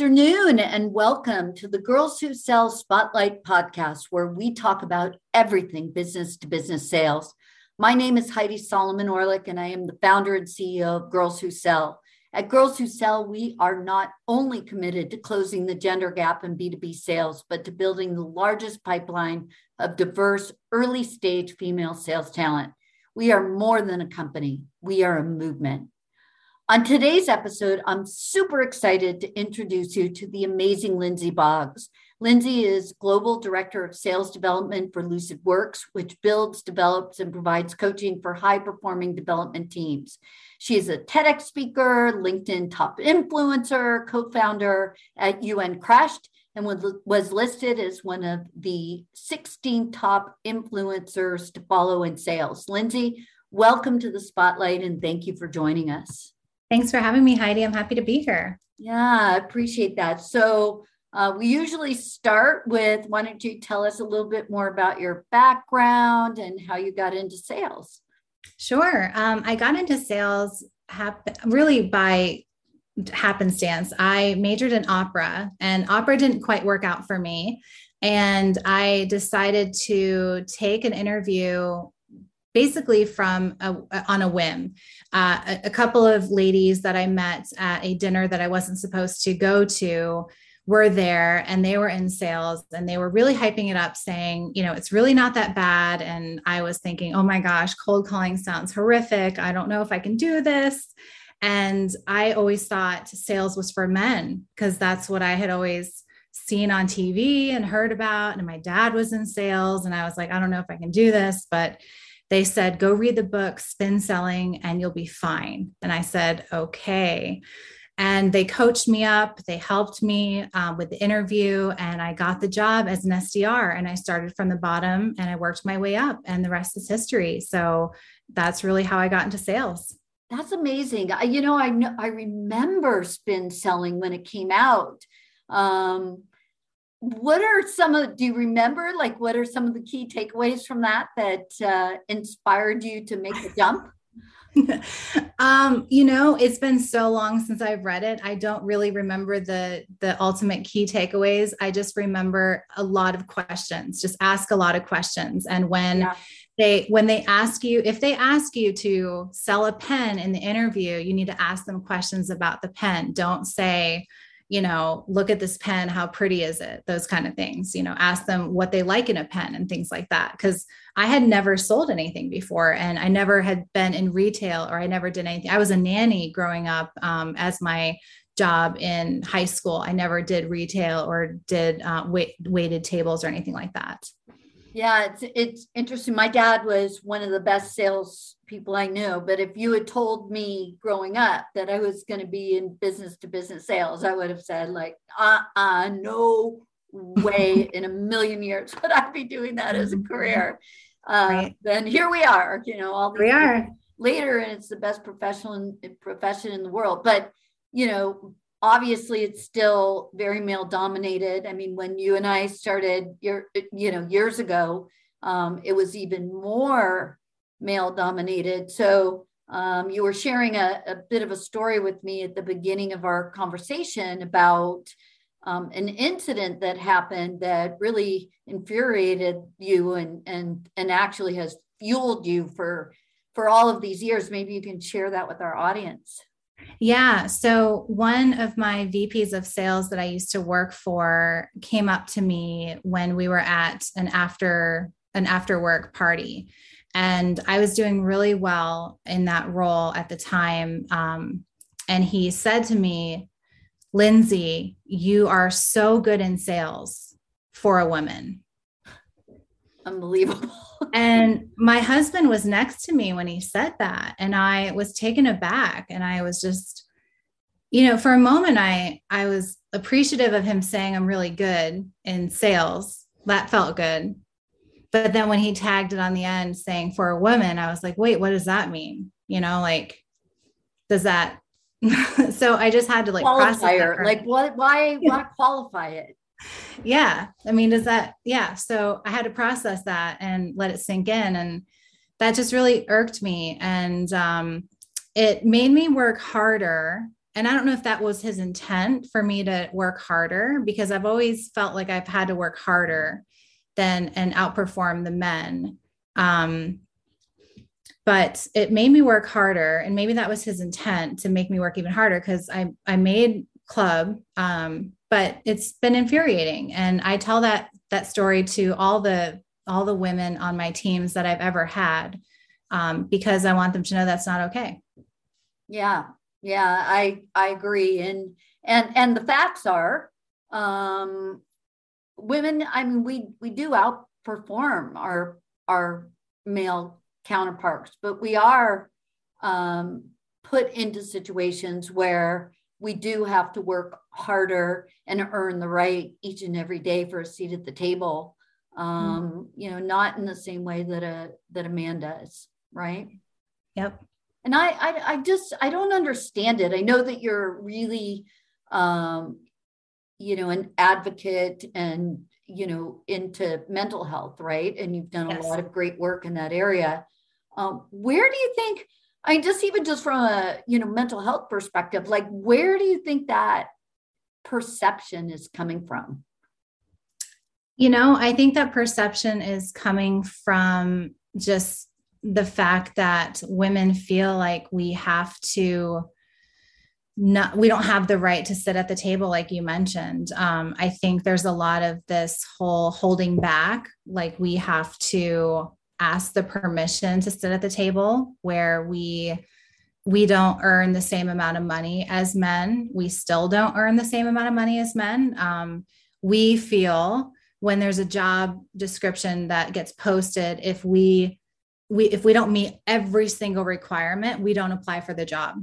Good afternoon and welcome to the Girls Who Sell Spotlight podcast, where we talk about everything business to business sales. My name is Heidi Solomon Orlick, and I am the founder and CEO of Girls Who Sell. At Girls Who Sell, we are not only committed to closing the gender gap in B2B sales, but to building the largest pipeline of diverse early stage female sales talent. We are more than a company, we are a movement. On today's episode, I'm super excited to introduce you to the amazing Lindsay Boggs. Lindsay is Global Director of Sales Development for Lucidworks, which builds, develops, and provides coaching for high performing development teams. She is a TEDx speaker, LinkedIn top influencer, co founder at Uncrushed, and was listed as one of the 16 top influencers to follow in sales. Lindsay, welcome to the spotlight and thank you for joining us. Thanks for having me, Heidi. I'm happy to be here. Yeah, I appreciate that. So, uh, we usually start with why don't you tell us a little bit more about your background and how you got into sales? Sure. Um, I got into sales hap- really by happenstance. I majored in opera, and opera didn't quite work out for me. And I decided to take an interview basically from a, on a whim. Uh, a, a couple of ladies that I met at a dinner that I wasn't supposed to go to were there and they were in sales and they were really hyping it up saying you know it's really not that bad. And i was thinking oh my gosh cold calling sounds horrific. I don't know if i can do this. And i always thought sales was for men because that's what i had always seen on tv and heard about. And my dad was in sales and i was like i don't know if i can do this but they said, go read the book, Spin Selling, and you'll be fine. And I said, okay. And they coached me up, they helped me uh, with the interview, and I got the job as an SDR. And I started from the bottom and I worked my way up, and the rest is history. So that's really how I got into sales. That's amazing. I, You know, I know I remember spin selling when it came out. Um, what are some of do you remember like what are some of the key takeaways from that that uh, inspired you to make the jump? Um you know it's been so long since i've read it. I don't really remember the the ultimate key takeaways. I just remember a lot of questions just ask a lot of questions. And when yeah. they when they ask you if they ask you to sell a pen in the interview you need to ask them questions about the pen. Don't say you know, look at this pen, how pretty is it? Those kind of things, you know, ask them what they like in a pen and things like that. Cause I had never sold anything before and I never had been in retail or I never did anything. I was a nanny growing up um, as my job in high school. I never did retail or did uh, wait, waited tables or anything like that. Yeah, it's it's interesting. My dad was one of the best sales people I knew, but if you had told me growing up that I was going to be in business to business sales, I would have said like, uh, uh no way in a million years would I be doing that as a mm-hmm. career. Uh, right. Then here we are, you know, all we are later, and it's the best professional profession in the world. But you know, obviously it's still very male dominated. I mean when you and i started your you know years ago um, it was even more male dominated. So um, you were sharing a, a, bit of a story with me at the beginning of our conversation about um, an incident that happened that really infuriated you and and and actually has fueled you for for all of these years. Maybe you can share that with our audience yeah. So one of my VPs of sales that I used to work for came up to me when we were at an after an after work party. And I was doing really well in that role at the time. Um, and he said to me, Lindsay, you are so good in sales for a woman. Unbelievable. and my husband was next to me when he said that. And I was taken aback and I was just, you know, for a moment, I, I was appreciative of him saying I'm really good in sales. That felt good. But then when he tagged it on the end saying for a woman, I was like, wait, what does that mean? You know, like, does that so I just had to like qualifier. Like what why why qualify it? Yeah i mean does that yeah so i had to process that and let it sink in and that just really irked me and um, it made me work harder and I don't know if that was his intent for me to work harder because I've always felt like I've had to work harder than and outperform the men. Um, but it made me work harder, and maybe that was his intent to make me work even harder because I I made club, um, but it's been infuriating, and I tell that that story to all the all the women on my teams that I've ever had um, because I want them to know that's not okay. Yeah, yeah, I I agree, and and and the facts are, um, women. I mean, we we do outperform our our male counterparts, but we are um, put into situations where we do have to work harder and earn the right each and every day for a seat at the table. Mm-hmm. Um, mm-hmm. You know, not in the same way that a that a man does, right? Yep and I, I i just i don't understand it i know that you're really um you know an advocate and you know into mental health right and you've done yes. a lot of great work in that area um where do you think i just even just from a you know mental health perspective like where do you think that perception is coming from? You know i think that perception is coming from just the fact that women feel like we have to not we don't have the right to sit at the table like you mentioned. Um, i think there's a lot of this whole holding back like we have to ask the permission to sit at the table where we we don't earn the same amount of money as men we still don't earn the same amount of money as men um, we feel when there's a job description that gets posted if we we if we don't meet every single requirement, we don't apply for the job.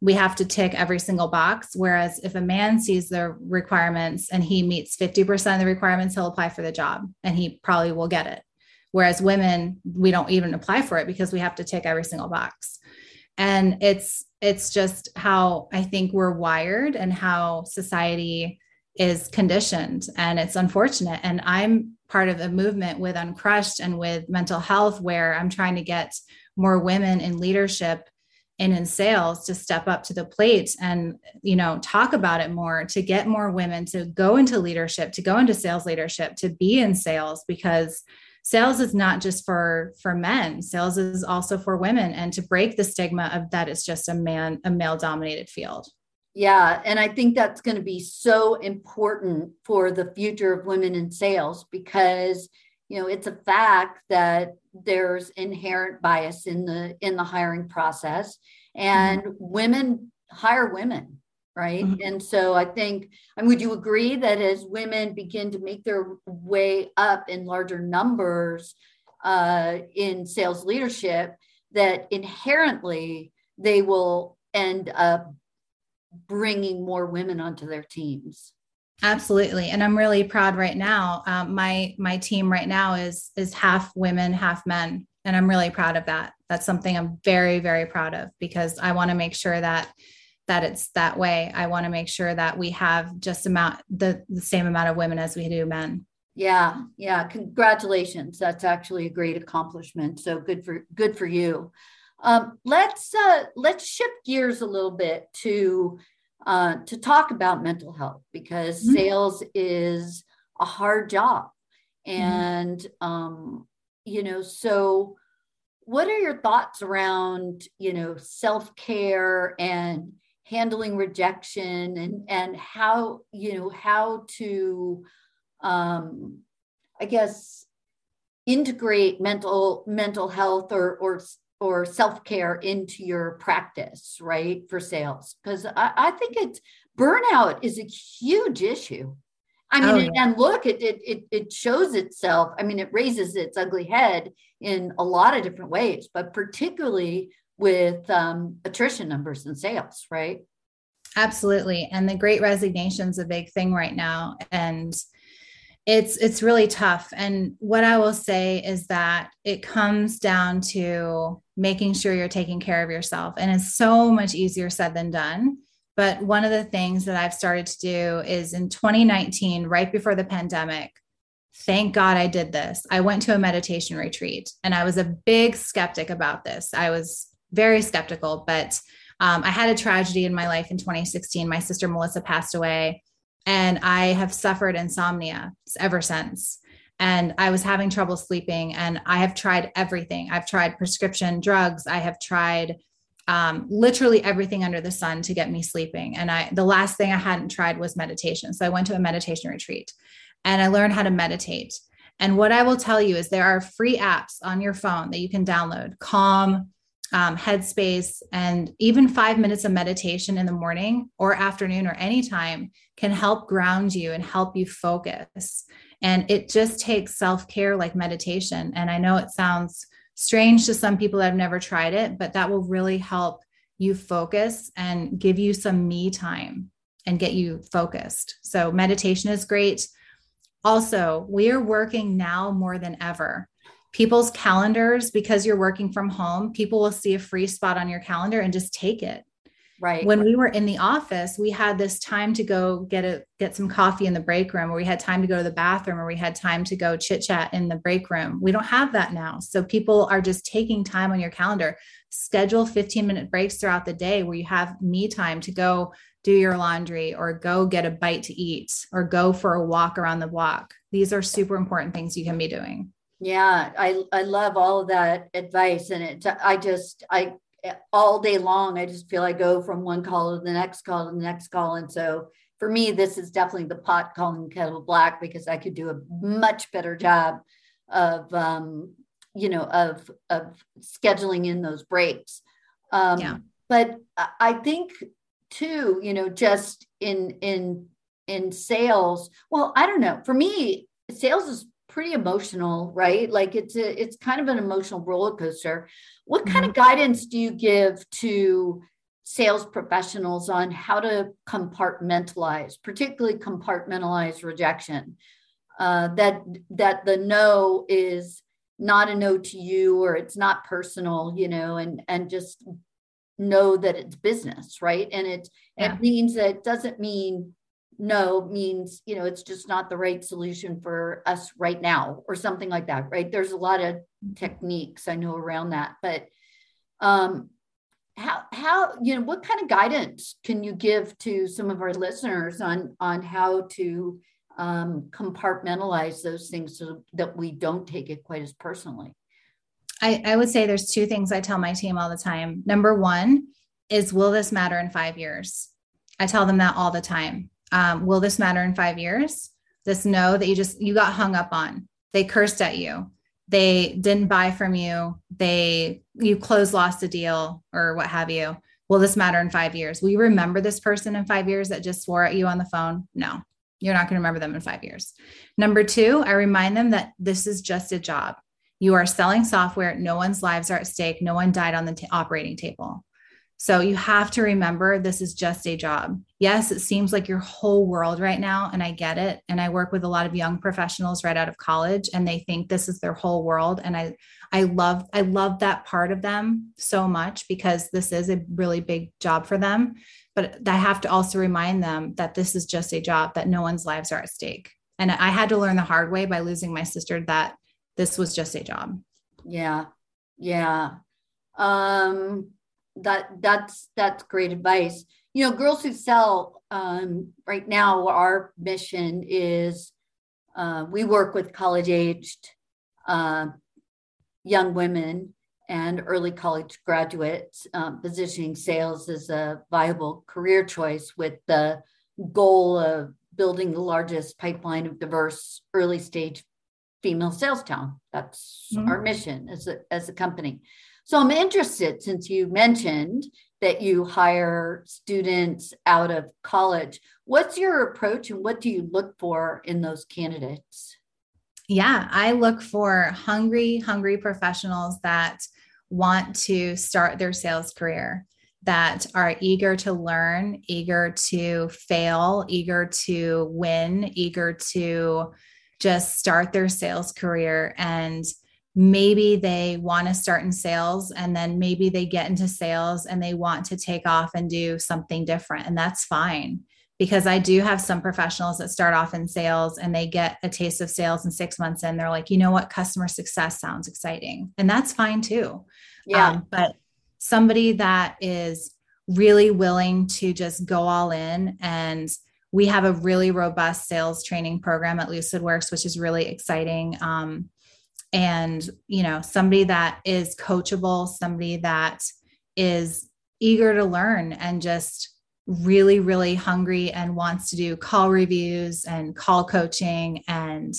We have to tick every single box. Whereas if a man sees the requirements and he meets 50% of the requirements, he'll apply for the job and he probably will get it. Whereas women, we don't even apply for it because we have to tick every single box. And it's it's just how I think we're wired and how society is conditioned. And it's unfortunate. And I'm part of a movement with Uncrushed and with mental health where I'm trying to get more women in leadership and in sales to step up to the plate and you know talk about it more to get more women to go into leadership to go into sales leadership to be in sales because sales is not just for for men. Sales is also for women. And to break the stigma of that it's just a man a male dominated field. Yeah, and I think that's going to be so important for the future of women in sales because you know it's a fact that there's inherent bias in the in the hiring process. And mm-hmm. women hire women right? Mm-hmm. and so i think and would you agree that as women begin to make their way up in larger numbers uh, in sales leadership that inherently they will end up bringing more women onto their teams? Absolutely. And i'm really proud right now um, my my team right now is is half women half men. And i'm really proud of that. That's something i'm very very proud of because i want to make sure that that it's that way i want to make sure that we have just amount the, the same amount of women as we do men yeah yeah congratulations that's actually a great accomplishment so good for good for you um, let's uh, let's shift gears a little bit to uh, to talk about mental health because mm-hmm. sales is a hard job, mm-hmm. and mm-hmm. um, you know so what are your thoughts around you know self care and handling rejection and and how you know how to um, I guess integrate mental mental health or or or self-care into your practice right for sales. Because I, I, think it's burnout is a huge issue. I mean oh, yeah. and look it, it it shows itself. I mean it raises its ugly head in a lot of different ways but particularly with um, attrition numbers and sales right? Absolutely. And the great resignation is a big thing right now and it's it's really tough. And what i will say is that it comes down to making sure you're taking care of yourself and it's so much easier said than done. But one of the things that i've started to do is in 2019 right before the pandemic thank god i did this. I went to a meditation retreat and i was a big skeptic about this. I was very skeptical but Um, I had a tragedy in my life in 2016. My sister Melissa passed away, and I have suffered insomnia ever since. And I was having trouble sleeping, and I have tried everything. I've tried prescription drugs. I have tried um, literally everything under the sun to get me sleeping. And I, the last thing I hadn't tried was meditation. So I went to a meditation retreat, and I learned how to meditate. And what I will tell you is there are free apps on your phone that you can download Calm, um, Headspace, and even five minutes of meditation in the morning or afternoon or anytime can help ground you and help you focus. And it just takes self care like meditation. And I know it sounds strange to some people that have never tried it, but that will really help you focus and give you some me time and get you focused. So, meditation is great. Also, we are working now more than ever. People's calendars, because you're working from home, people will see a free spot on your calendar and just take it. Right. When we were in the office, we had this time to go get a get some coffee in the break room, or we had time to go to the bathroom, or we had time to go chit chat in the break room. We don't have that now. So people are just taking time on your calendar. Schedule 15 minute breaks throughout the day where you have me time to go do your laundry or go get a bite to eat or go for a walk around the block. These are super important things you can be doing. Yeah, I I love all of that advice and it I just I all day long I just feel I go from one call to the next call to the next call and so for me this is definitely the pot calling kettle black because I could do a much better job of um you know of of scheduling in those breaks. Um yeah. but I think too you know just in in in sales well i don't know for me sales is pretty emotional right like it's a, it's kind of an emotional roller coaster what kind mm-hmm. of guidance do you give to sales professionals on how to compartmentalize particularly compartmentalize rejection uh, that that the no is not a no to you or it's not personal you know and and just know that it's business, right? And it yeah. it means that it doesn't mean no means you know it's just not the right solution for us right now or something like that right there's a lot of techniques i know around that but um how how you know what kind of guidance can you give to some of our listeners on on how to um, compartmentalize those things so that we don't take it quite as personally I, I would say there's two things I tell my team all the time. Number one is, will this matter in five years? I tell them that all the time. Um, will this matter in five years? This no that you just you got hung up on. They cursed at you. They didn't buy from you. They you closed lost a deal or what have you. Will this matter in five years? Will you remember this person in five years that just swore at you on the phone? No, you're not going to remember them in five years. Number two, I remind them that this is just a job. You are selling software. No one's lives are at stake. No one died on the t- operating table. So you have to remember this is just a job. Yes, it seems like your whole world right now. And I get it. And I work with a lot of young professionals right out of college and they think this is their whole world. And I, I love, I love that part of them so much because this is a really big job for them. But I have to also remind them that this is just a job, that no one's lives are at stake. And I had to learn the hard way by losing my sister that this was just a job yeah yeah um that that's that's great advice you know girls who sell um right now our mission is uh, we work with college aged uh, young women and early college graduates um, positioning sales as a viable career choice with the goal of building the largest pipeline of diverse early stage female sales town. That's mm-hmm. our mission as a, as a company. So I'm interested since you mentioned that you hire students out of college. What's your approach and what do you look for in those candidates? Yeah, I look for hungry, hungry professionals that want to start their sales career, that are eager to learn, eager to fail, eager to win, eager to just start their sales career and maybe they want to start in sales and then maybe they get into sales and they want to take off and do something different and that's fine. Because I do have some professionals that start off in sales and they get a taste of sales in 6 months and they're like you know what? Customer success sounds exciting. And that's fine too. Yeah. Um, but somebody that is really willing to just go all in and we have a really robust sales training program at lucidworks which is really exciting. Um, and you know somebody that is coachable somebody that is eager to learn and just really really hungry and wants to do call reviews and call coaching and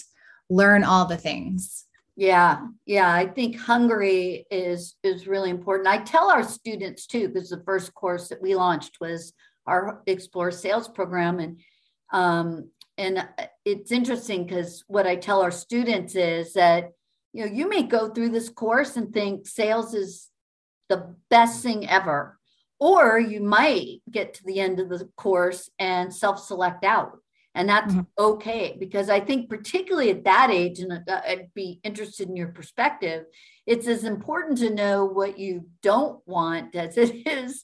learn all the things. Yeah yeah i think hungry is is really important. I tell our students too because the first course that we launched was our explore sales program and um and it's interesting because what i tell our students is that you know you may go through this course and think sales is the best thing ever or you might get to the end of the course and self-select out and that's mm-hmm. okay because i think particularly at that age and uh, i'd be interested in your perspective it's as important to know what you don't want as it is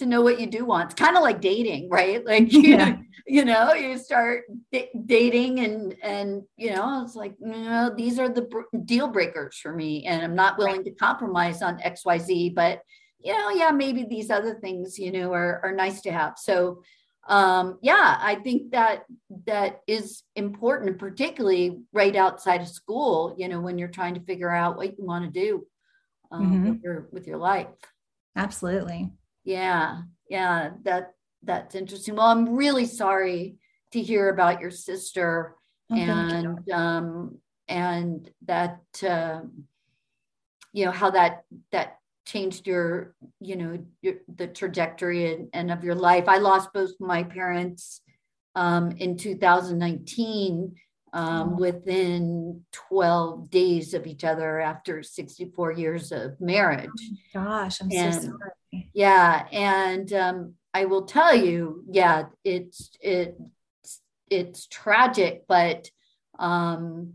to know what you do want it's kind of like dating right like you, yeah. you know you start d- dating and and you know it's like no these are the br- deal breakers for me and i'm not willing right. to compromise on xyz but you know yeah maybe these other things you know are, are nice to have so um, yeah, I think that that is important, particularly right outside of school. You know, when you're trying to figure out what you want to do um, mm-hmm. with your with your life. Absolutely. Yeah, yeah. That that's interesting. Well, I'm really sorry to hear about your sister oh, and you. um and that uh, you know how that that changed your you know your, the trajectory and, and, of your life i lost both my parents um, in 2019 um, within 12 days of each other after 64 years of marriage oh gosh i'm and, so sorry yeah and um, i will tell you yeah it's it it's tragic but um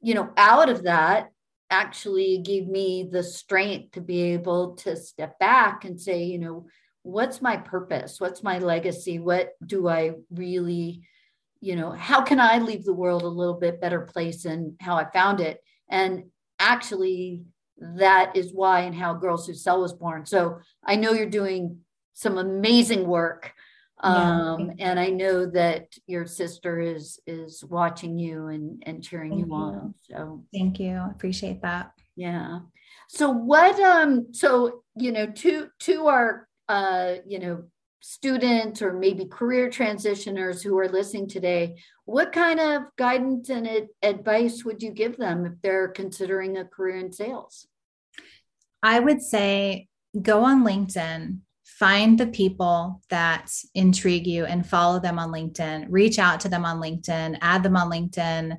you know out of that actually gave me the strength to be able to step back and say, you know, what's my purpose? What's my legacy? What do I really, you know, how can I leave the world a little bit better place than how I found it? And actually, that is why and how Girls Who Sell was born. So I know you're doing some amazing work um, yeah. and I know that your sister is is watching you and and cheering Thank you, you on. So Thank you. I appreciate that. Yeah. So what um so you know to to our uh you know students or maybe career transitioners who are listening today, what kind of guidance and ad- advice would you give them if they're considering a career in sales? I would say go on LinkedIn find the people that intrigue you and follow them on LinkedIn, reach out to them on LinkedIn, add them on LinkedIn,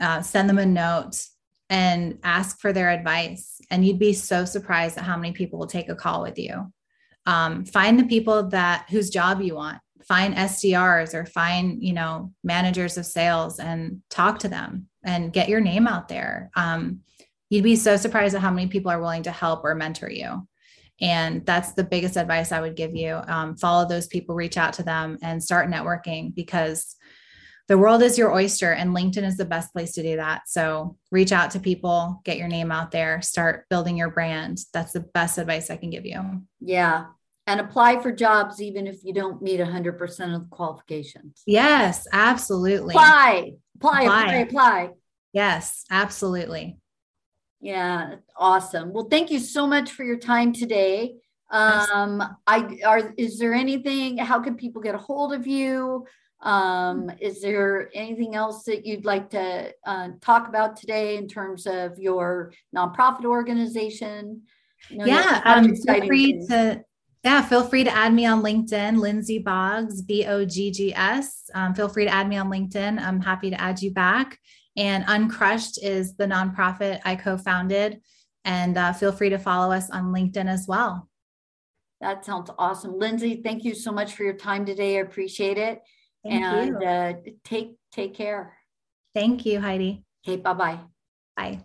uh, send them a note and ask for their advice. And you'd be so surprised at how many people will take a call with you. Um, find the people that whose job you want. Find SDRs or find, you know, managers of sales and talk to them and get your name out there. Um, you'd be so surprised at how many people are willing to help or mentor you. And that's the biggest advice I would give you. Um, follow those people, reach out to them, and start networking because the world is your oyster and LinkedIn is the best place to do that. So reach out to people, get your name out there, start building your brand. That's the best advice I can give you. Yeah. And apply for jobs even if you don't meet 100% of the qualifications. Yes, absolutely. Apply, apply, apply, apply. apply. Yes, absolutely. Yeah, awesome. Well, thank you so much for your time today. Um, I are is there anything? How can people get a hold of you? Um, is there anything else that you'd like to uh, talk about today in terms of your nonprofit organization? yeah, um, feel free things. to yeah, feel free to add me on LinkedIn, Lindsay Boggs, B O G G S. Um, feel free to add me on LinkedIn. I'm happy to add you back. And Uncrushed is the nonprofit I co founded. And uh, feel free to follow us on LinkedIn as well. That sounds awesome. Lindsay, thank you so much for your time today. I appreciate it. Thank and uh, take take care. Thank you, Heidi. Okay, bye-bye. Bye.